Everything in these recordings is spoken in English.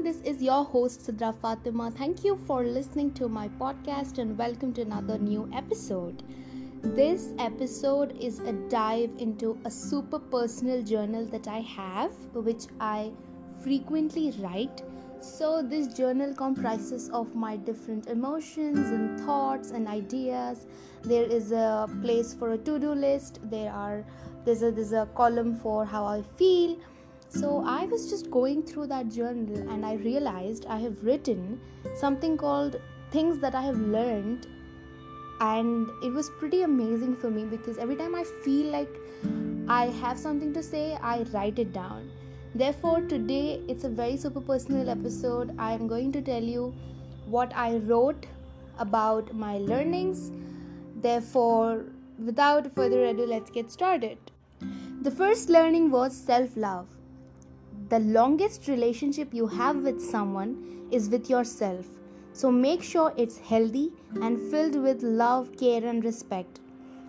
everyone. This is your host Sidra Fatima. Thank you for listening to my podcast and welcome to another new episode. This episode is a dive into a super personal journal that I have, which I frequently write. So, this journal comprises of my different emotions and thoughts and ideas. There is a place for a to-do list. There are there's a there's a column for how I feel so I was just going through that journal and I realized I have written something called Things That I Have Learned. And it was pretty amazing for me because every time I feel like I have something to say, I write it down. Therefore, today it's a very super personal episode. I am going to tell you what I wrote about my learnings. Therefore, without further ado, let's get started. The first learning was self love the longest relationship you have with someone is with yourself. So make sure it's healthy and filled with love, care, and respect.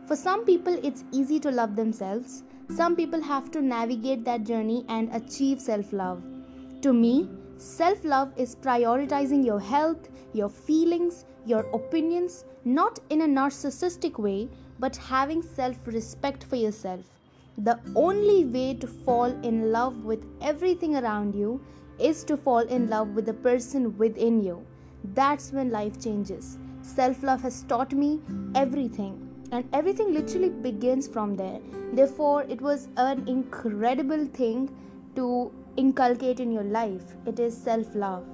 For some people, it's easy to love themselves. Some people have to navigate that journey and achieve self love. To me, self love is prioritizing your health, your feelings, your opinions, not in a narcissistic way, but having self respect for yourself. The only way to fall in love with everything around you is to fall in love with the person within you. That's when life changes. Self love has taught me everything, and everything literally begins from there. Therefore, it was an incredible thing to inculcate in your life. It is self love.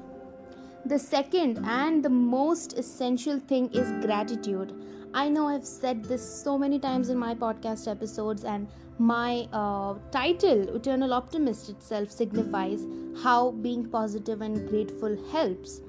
The second and the most essential thing is gratitude. I know I've said this so many times in my podcast episodes, and my uh, title, Eternal Optimist, itself signifies how being positive and grateful helps.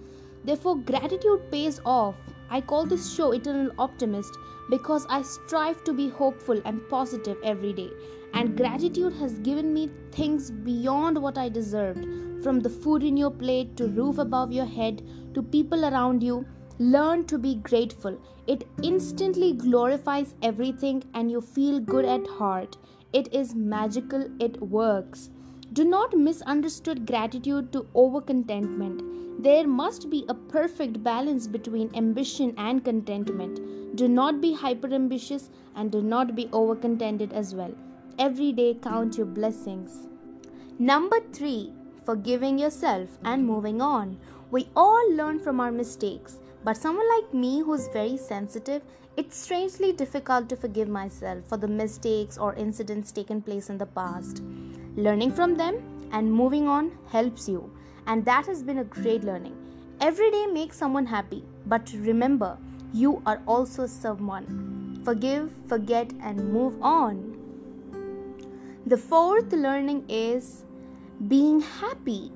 Therefore, gratitude pays off. I call this show Eternal Optimist because I strive to be hopeful and positive every day. And gratitude has given me things beyond what I deserved from the food in your plate to roof above your head to people around you Learn to be grateful. It instantly glorifies everything and you feel good at heart. It is magical, it works. Do not misunderstand gratitude to over contentment. There must be a perfect balance between ambition and contentment. Do not be hyper ambitious and do not be over contented as well. Every day count your blessings. Number 3 Forgiving yourself and moving on. We all learn from our mistakes. But someone like me who's very sensitive, it's strangely difficult to forgive myself for the mistakes or incidents taken place in the past. Learning from them and moving on helps you, and that has been a great learning. Every day makes someone happy, but remember, you are also someone. Forgive, forget, and move on. The fourth learning is being happy.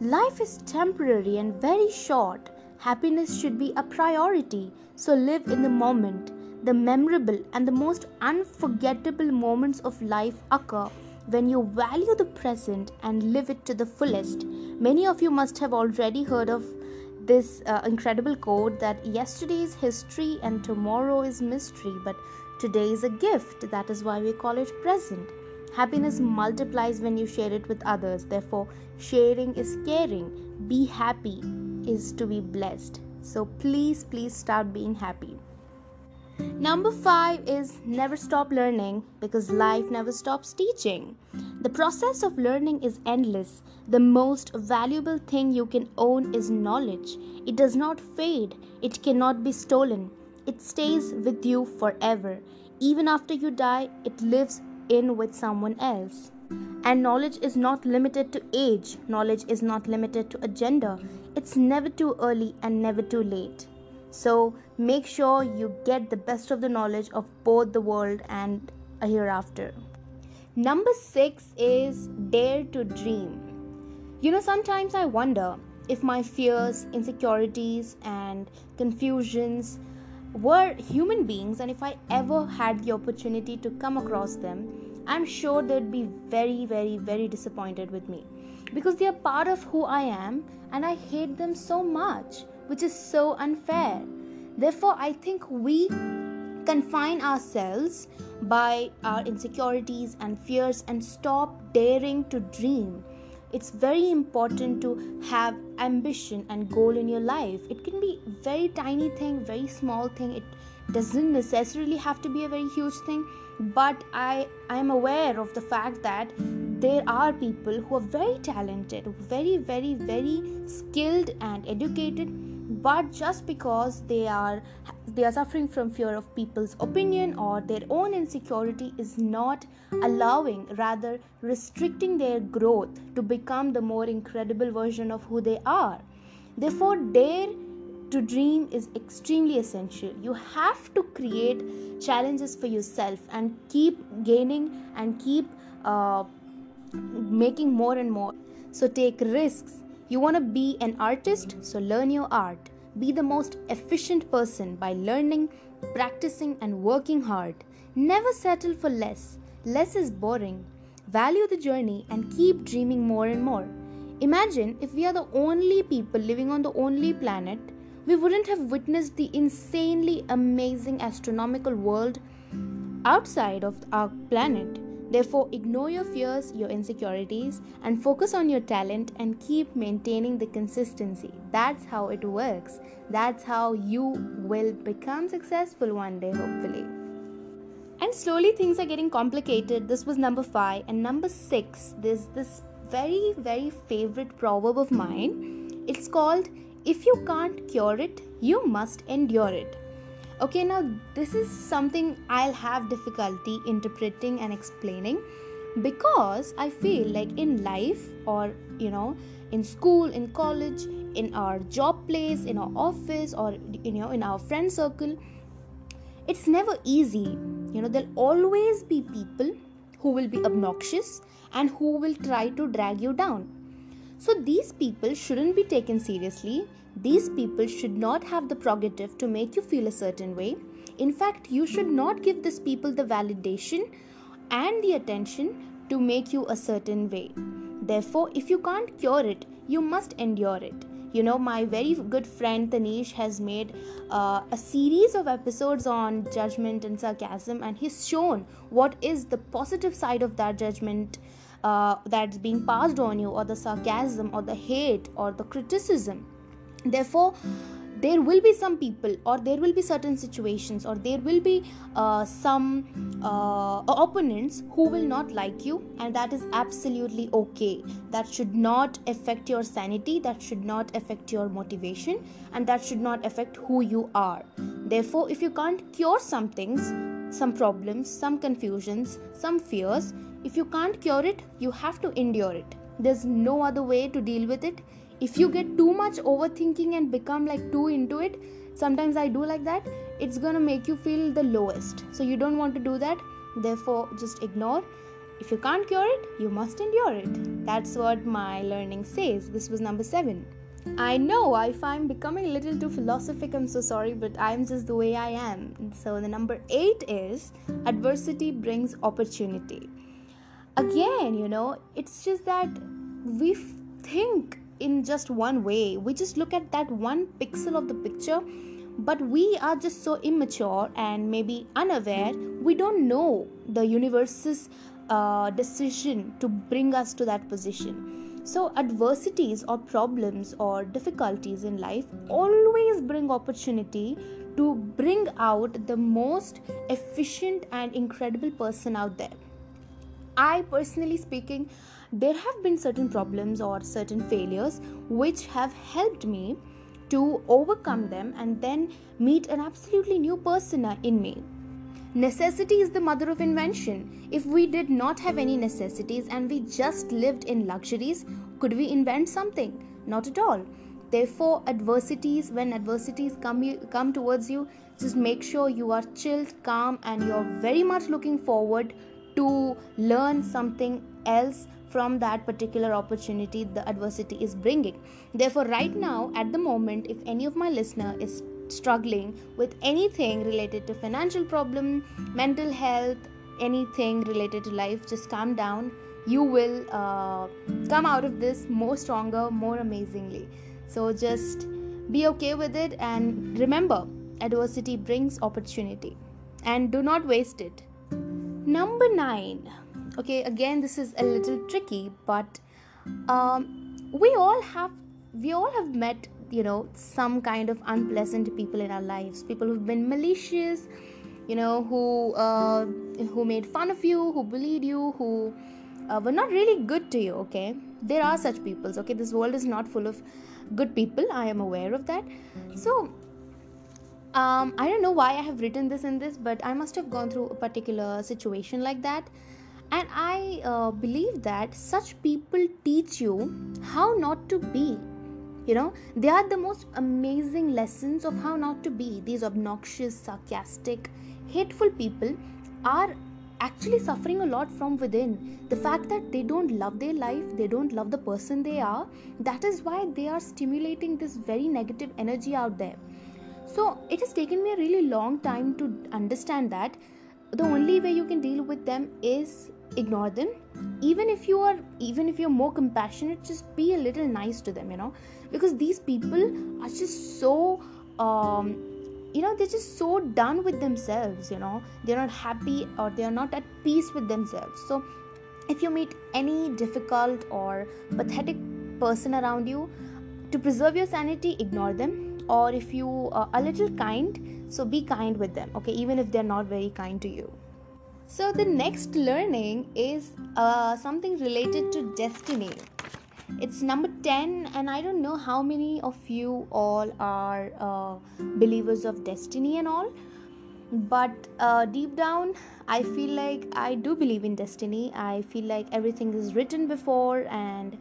Life is temporary and very short. Happiness should be a priority, so live in the moment. The memorable and the most unforgettable moments of life occur when you value the present and live it to the fullest. Many of you must have already heard of this uh, incredible quote that yesterday is history and tomorrow is mystery, but today is a gift. That is why we call it present. Happiness multiplies when you share it with others. Therefore, sharing is caring. Be happy is to be blessed. So please, please start being happy. Number five is never stop learning because life never stops teaching. The process of learning is endless. The most valuable thing you can own is knowledge. It does not fade, it cannot be stolen. It stays with you forever. Even after you die, it lives in with someone else. And knowledge is not limited to age, knowledge is not limited to a gender. It's never too early and never too late. So make sure you get the best of the knowledge of both the world and a hereafter. Number six is dare to dream. You know, sometimes I wonder if my fears, insecurities, and confusions were human beings, and if I ever had the opportunity to come across them, I'm sure they'd be very, very, very disappointed with me because they are part of who I am and I hate them so much, which is so unfair. Therefore, I think we confine ourselves by our insecurities and fears and stop daring to dream. it's very important to have ambition and goal in your life it can be very tiny thing very small thing it doesn't necessarily have to be a very huge thing but i i am aware of the fact that there are people who are very talented very very very skilled and educated but just because they are they are suffering from fear of people's opinion or their own insecurity is not allowing rather restricting their growth to become the more incredible version of who they are. Therefore dare to dream is extremely essential. You have to create challenges for yourself and keep gaining and keep uh, making more and more. So take risks. You want to be an artist so learn your art. Be the most efficient person by learning practicing and working hard. Never settle for less. Less is boring. Value the journey and keep dreaming more and more. Imagine if we are the only people living on the only planet we wouldn't have witnessed the insanely amazing astronomical world outside of our planet. Therefore, ignore your fears, your insecurities, and focus on your talent and keep maintaining the consistency. That's how it works. That's how you will become successful one day, hopefully. And slowly things are getting complicated. This was number five. And number six, there's this very, very favorite proverb of mine. It's called if you can't cure it, you must endure it. Okay, now this is something I'll have difficulty interpreting and explaining because I feel like in life or you know in school, in college, in our job place, in our office, or you know in our friend circle, it's never easy. You know, there'll always be people who will be obnoxious and who will try to drag you down so these people shouldn't be taken seriously. These people should not have the prerogative to make you feel a certain way. In fact, you should not give these people the validation and the attention to make you a certain way. Therefore, if you can't cure it, you must endure it. You know, my very good friend Tanish has made uh, a series of episodes on judgment and sarcasm, and he's shown what is the positive side of that judgment uh, that's being passed on you or the sarcasm or the hate or the criticism. Therefore there will be some people or there will be certain situations or there will be uh, some uh, opponents who will not like you and that is absolutely okay. That should not affect your sanity that should not affect your motivation and that should not affect who you are. Therefore if you can't cure some things some problems some confusions some fears if you can't cure it, you have to endure it. There's no other way to deal with it. If you get too much overthinking and become like too into it, sometimes I do like that, it's gonna make you feel the lowest. So you don't want to do that. Therefore, just ignore. If you can't cure it, you must endure it. That's what my learning says. This was number seven. I know if I'm becoming a little too philosophic, I'm so sorry, but I'm just the way I am. So the number eight is adversity brings opportunity again you know it's just that we think in just one way. We just look at that one pixel of the picture but we are just so immature and maybe unaware. We don't know the universe's uh, decision to bring us to that position. So adversities or problems or difficulties in life always bring opportunity to bring out the most efficient and incredible person out there I personally speaking, there have been certain problems or certain failures which have helped me to overcome them and then meet an absolutely new persona in me. Necessity is the mother of invention. If we did not have any necessities and we just lived in luxuries, could we invent something? Not at all. Therefore, adversities, when adversities come, come towards you, just make sure you are chilled, calm, and you're very much looking forward to learn something else from that particular opportunity the adversity is bringing. Therefore right now at the moment if any of my listener is struggling with anything related to financial problem mental health anything related to life just calm down. You will uh, come out of this more stronger more amazingly. So just be okay with it and remember adversity brings opportunity. And do not waste it Number nine. Okay, again, this is a little tricky, but um, we all have we all have met you know some kind of unpleasant people in our lives. People who've been malicious you know who uh, who made fun of you who bullied you who uh, were not really good to you okay? There are such peoples okay? This world is not full of good people. I am aware of that. So um, i don't know why i have written this in this but i must have gone through a particular situation like that. And i uh, believe that such people teach you how not to be. You know they are the most amazing lessons of how not to be. These obnoxious sarcastic hateful people are actually suffering a lot from within. The fact that they don't love their life they don't love the person they are that is why they are stimulating this very negative energy out there so it has taken me a really long time to understand that. The only way you can deal with them is ignore them. Even if you are even if you're more compassionate just be a little nice to them you know. Because these people are just so um, you know they're just so done with themselves you know. They're not happy or they're not at peace with themselves. So if you meet any difficult or pathetic person around you to preserve your sanity ignore them or if you are a little kind so be kind with them okay even if they're not very kind to you so, the next learning is uh, something related to destiny. It's number 10, and I don't know how many of you all are uh, believers of destiny and all, but uh, deep down, I feel like I do believe in destiny. I feel like everything is written before, and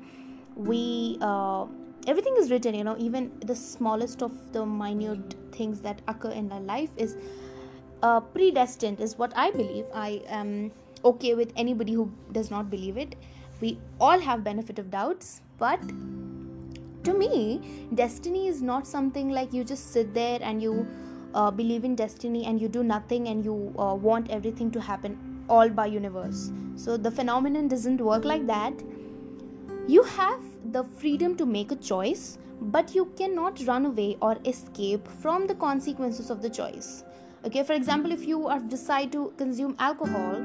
we uh, everything is written, you know, even the smallest of the minute things that occur in our life is uh, predestined is what i believe. I am okay with anybody who does not believe it. We all have benefit of doubts but to me destiny is not something like you just sit there and you uh, believe in destiny and you do nothing and you uh, want everything to happen all by universe. So the phenomenon doesn't work like that. You have the freedom to make a choice but you cannot run away or escape from the consequences of the choice. Okay for example if you decide to consume alcohol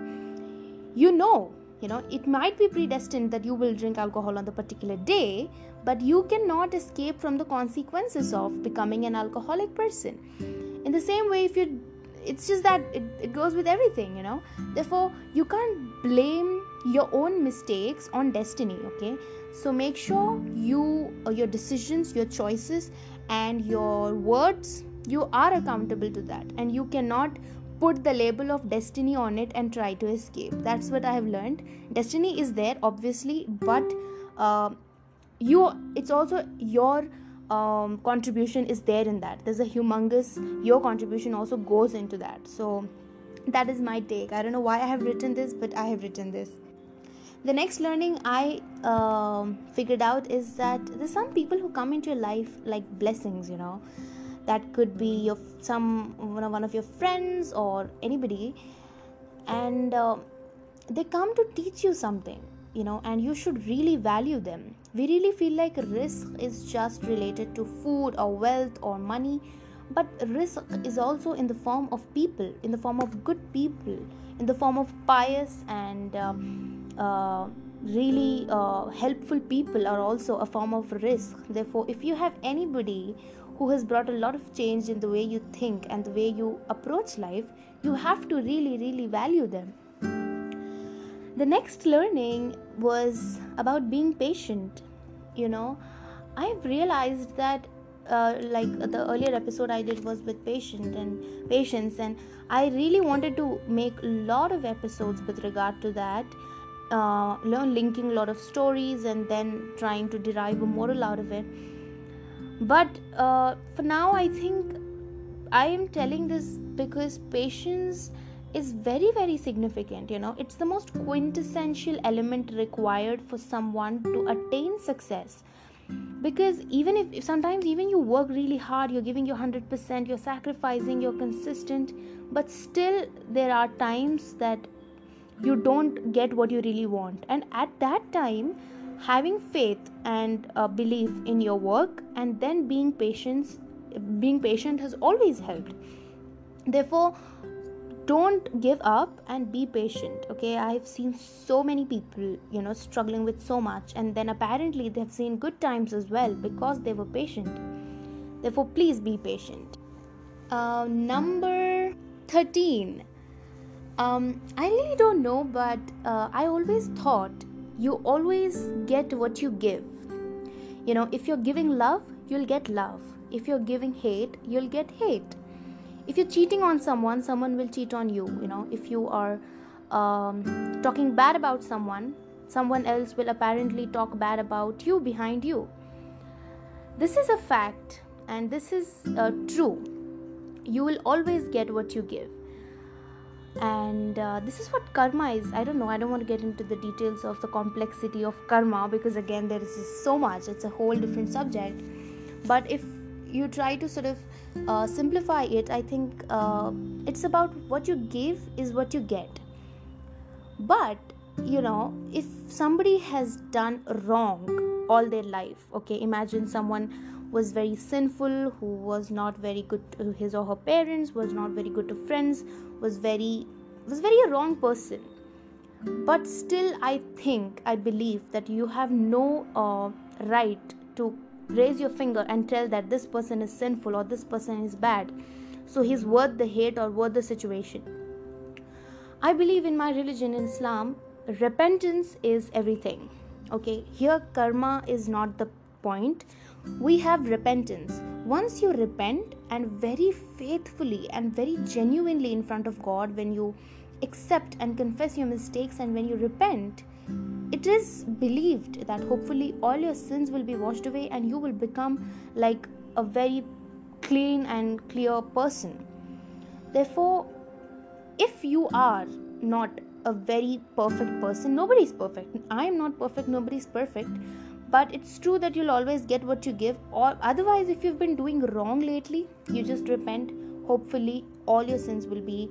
you know you know it might be predestined that you will drink alcohol on the particular day but you cannot escape from the consequences of becoming an alcoholic person. In the same way if you it's just that it, it goes with everything you know. Therefore you can't blame your own mistakes on destiny okay so make sure you uh, your decisions your choices and your words you are accountable to that. And you cannot put the label of destiny on it and try to escape. That's what i have learned. Destiny is there obviously but uh, you it's also your um, contribution is there in that. There's a humongous your contribution also goes into that. So that is my take. I don't know why i have written this but i have written this the next learning i um, figured out is that there's some people who come into your life like blessings you know. That could be your some one of your friends or anybody. And uh, they come to teach you something you know and you should really value them. We really feel like rizq is just related to food or wealth or money but rizq is also in the form of people in the form of good people in the form of pious and uh, uh, really uh, helpful people are also a form of rizq therefore if you have anybody who has brought a lot of change in the way you think and the way you approach life, you have to really, really value them. The next learning was about being patient. You know, I've realized that uh, like the earlier episode I did was with patient and patience, and I really wanted to make a lot of episodes with regard to that. Uh, linking a lot of stories and then trying to derive a moral out of it. But uh, for now i think i am telling this because patience is very very significant you know. It's the most quintessential element required for someone to attain success. Because even if, if, sometimes even you work really hard you're giving your 100% you're sacrificing you're consistent but still there are times that you don't get what you really want. And at that time having faith and uh, belief in your work and then being patient being patient has always helped. Therefore don't give up and be patient okay? I've seen so many people you know struggling with so much and then apparently they've seen good times as well because they were patient. Therefore please be patient. Uh, number 13 um, i really don't know but uh, i always thought you always get what you give. You know if you're giving love you'll get love. If you're giving hate you'll get hate. If you're cheating on someone someone will cheat on you you know. If you are um, talking bad about someone someone else will apparently talk bad about you behind you. This is a fact and this is uh, true. You will always get what you give and uh, this is what karma is. I don't know. I don't want to get into the details of the complexity of karma because again there is just so much. It's a whole different subject. But if you try to sort of uh, simplify it i think uh, it's about what you give is what you get. But you know if somebody has done wrong all their life okay imagine someone was very sinful who was not very good to his or her parents was not very good to friends was very was very a wrong person. But still i think i believe that you have no uh, right to raise your finger and tell that this person is sinful or this person is bad. So he's worth the hate or worth the situation. I believe in my religion in islam repentance is everything. Okay here karma is not the point we have repentance once you repent and very faithfully and very genuinely in front of God, when you accept and confess your mistakes and when you repent, it is believed that hopefully all your sins will be washed away and you will become like a very clean and clear person. Therefore, if you are not a very perfect person, nobody is perfect. I am not perfect, nobody is perfect but it's true that you'll always get what you give. Or otherwise if you've been doing wrong lately you just repent. Hopefully all your sins will be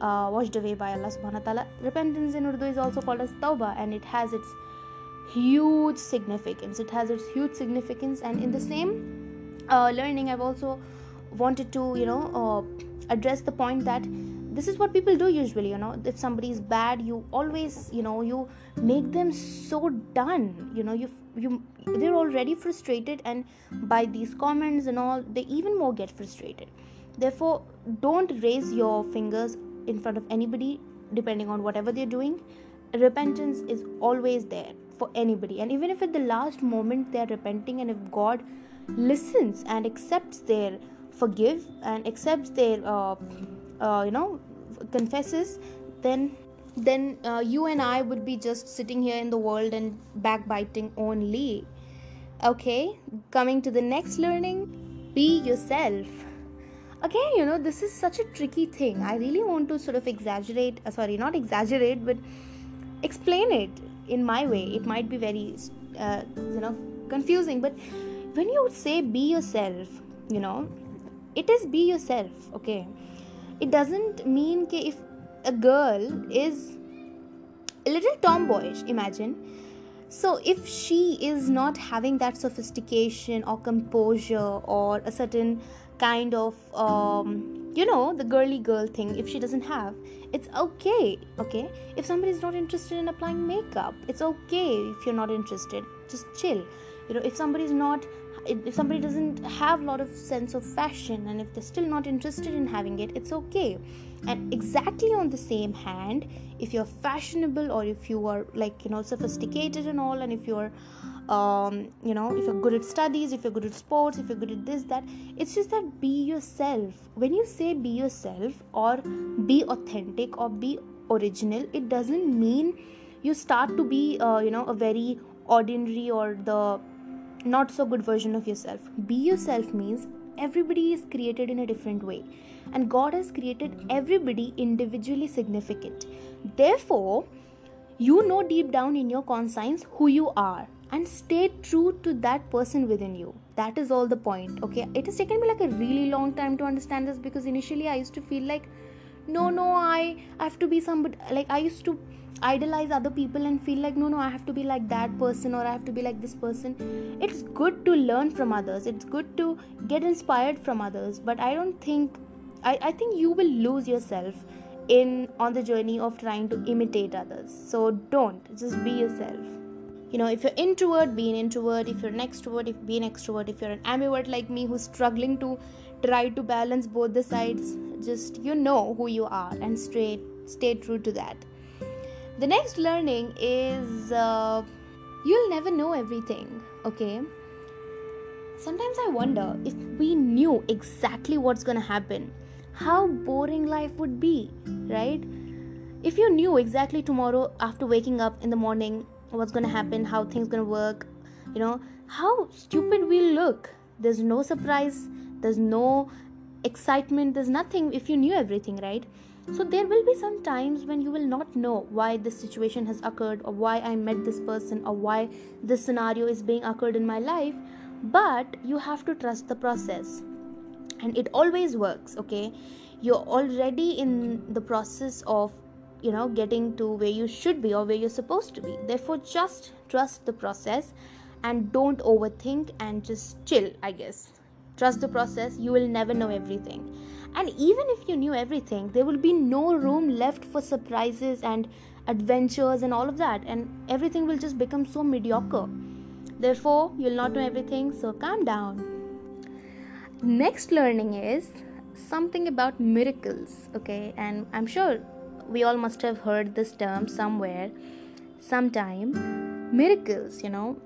uh, washed away by Allah subhanahu wa ta'ala. Repentance in Urdu is also called as tawbah and it has its huge significance. It has its huge significance. And in the same uh, learning I've also wanted to you know uh, address the point that this is what people do usually you know. If somebody is bad you always you know you make them so done. You know you you they're already frustrated and by these comments and all they even more get frustrated. Therefore don't raise your fingers in front of anybody depending on whatever they're doing. Repentance is always there for anybody. And even if at the last moment they're repenting and if god listens and accepts their forgive and accepts their uh, uh, you know confesses then then uh, you and i would be just sitting here in the world and backbiting only. Okay coming to the next learning be yourself. Again you know this is such a tricky thing. I really want to sort of exaggerate uh, sorry not exaggerate but explain it in my way. It might be very uh, you know confusing but when you say be yourself you know it is be yourself okay? It doesn't mean that if a girl is a little tomboyish imagine. So if she is not having that sophistication or composure or a certain kind of um, you know the girly girl thing if she doesn't have it's okay okay? If somebody is not interested in applying makeup it's okay if you're not interested. Just chill. You know if somebody is not if somebody doesn't have a lot of sense of fashion and if they're still not interested in having it it's okay and exactly on the same hand if you're fashionable or if you are like you know sophisticated and all and if you're um, you know if you're good at studies if you're good at sports if you're good at this that it's just that be yourself when you say be yourself or be authentic or be original it doesn't mean you start to be uh, you know a very ordinary or the not so good version of yourself. Be yourself means everybody is created in a different way, and God has created everybody individually significant. Therefore, you know deep down in your conscience who you are and stay true to that person within you. That is all the point. Okay, it has taken me like a really long time to understand this because initially I used to feel like, no, no, I have to be somebody like I used to idolize other people and feel like no no i have to be like that person or i have to be like this person it's good to learn from others it's good to get inspired from others but i don't think i, I think you will lose yourself in on the journey of trying to imitate others. So don't just be yourself. You know if you're introvert be an introvert. If you're an extrovert if be an extrovert. If you're an ambivert like me who's struggling to try to balance both the sides just you know who you are and stay stay true to that. The next learning is uh, you'll never know everything okay? Sometimes i wonder if we knew exactly what's going to happen how boring life would be right? If you knew exactly tomorrow after waking up in the morning what's going to happen how things going to work you know how stupid we look. There's no surprise there's no excitement there's nothing if you knew everything right? So there will be some times when you will not know why this situation has occurred or why i met this person or why this scenario is being occurred in my life but you have to trust the process and it always works okay? You're already in the process of you know getting to where you should be or where you're supposed to be. Therefore just trust the process and don't overthink and just chill i guess. Trust the process you will never know everything. And even if you knew everything there will be no room left for surprises and adventures and all of that. And everything will just become so mediocre. Therefore you'll not know everything so calm down next learning is something about miracles okay? And i'm sure we all must have heard this term somewhere sometime. Miracles you know?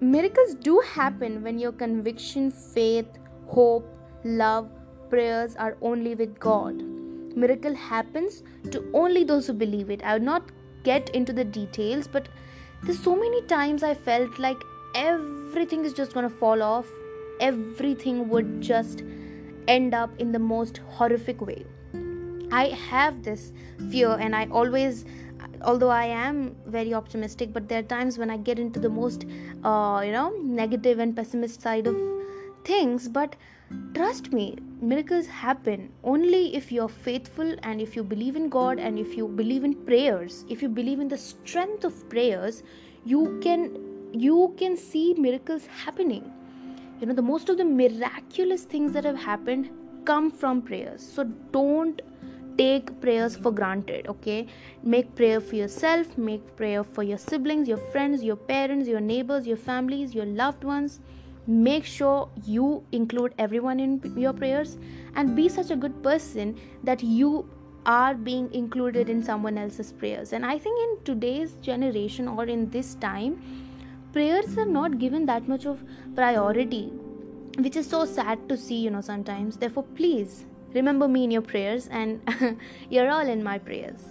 Miracles do happen when your conviction faith hope love prayers are only with god. Miracle happens to only those who believe it. I would not get into the details but there's so many times i felt like everything is just to fall off everything would just end up in the most horrific way. I have this fear and i always although i am very optimistic but there are times when i get into the most uh, you know negative and pessimist side of things. But trust me miracles happen only if you're faithful and if you believe in god and if you believe in prayers. If you believe in the strength of prayers you can you can see miracles happening you know the most of the miraculous things that have happened come from prayers. So don't take prayers for granted okay? Make prayer for yourself make prayer for your siblings your friends your parents your neighbors your families your loved ones. Make sure you include everyone in your prayers and be such a good person that you are being included in someone else's prayers. And i think in today's generation or in this time prayers are not given that much of priority which is so sad to see you know sometimes. Therefore please remember me in your prayers and you're all in my prayers.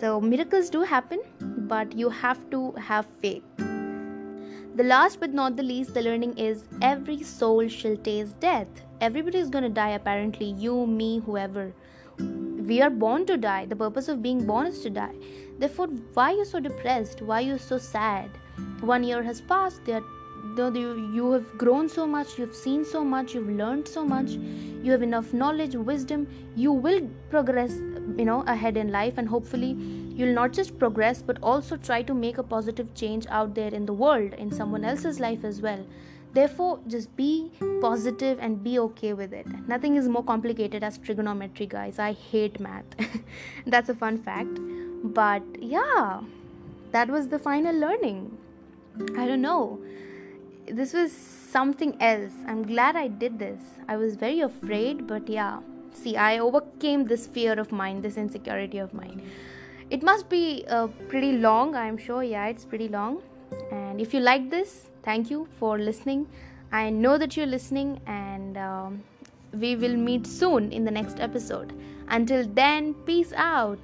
So miracles do happen but you have to have faith. The last but not the least the learning is every soul shall taste death. Everybody is going to die apparently. You me whoever. We are born to die. The purpose of being born is to die. Therefore why are you so depressed? Why are you so sad one year has passed there you, you have grown so much you've seen so much you've learned so much you have enough knowledge wisdom you will progress you know ahead in life and hopefully you'll not just progress but also try to make a positive change out there in the world in someone else's life as well. Therefore just be positive and be okay with it. Nothing is more complicated as trigonometry guys. I hate math. That's a fun fact. But yeah that was the final learning I don't know. This was something else. I'm glad I did this. I was very afraid, but yeah. See, I overcame this fear of mine, this insecurity of mine. It must be uh, pretty long, I'm sure. Yeah, it's pretty long. And if you like this, thank you for listening. I know that you're listening, and um, we will meet soon in the next episode. Until then, peace out.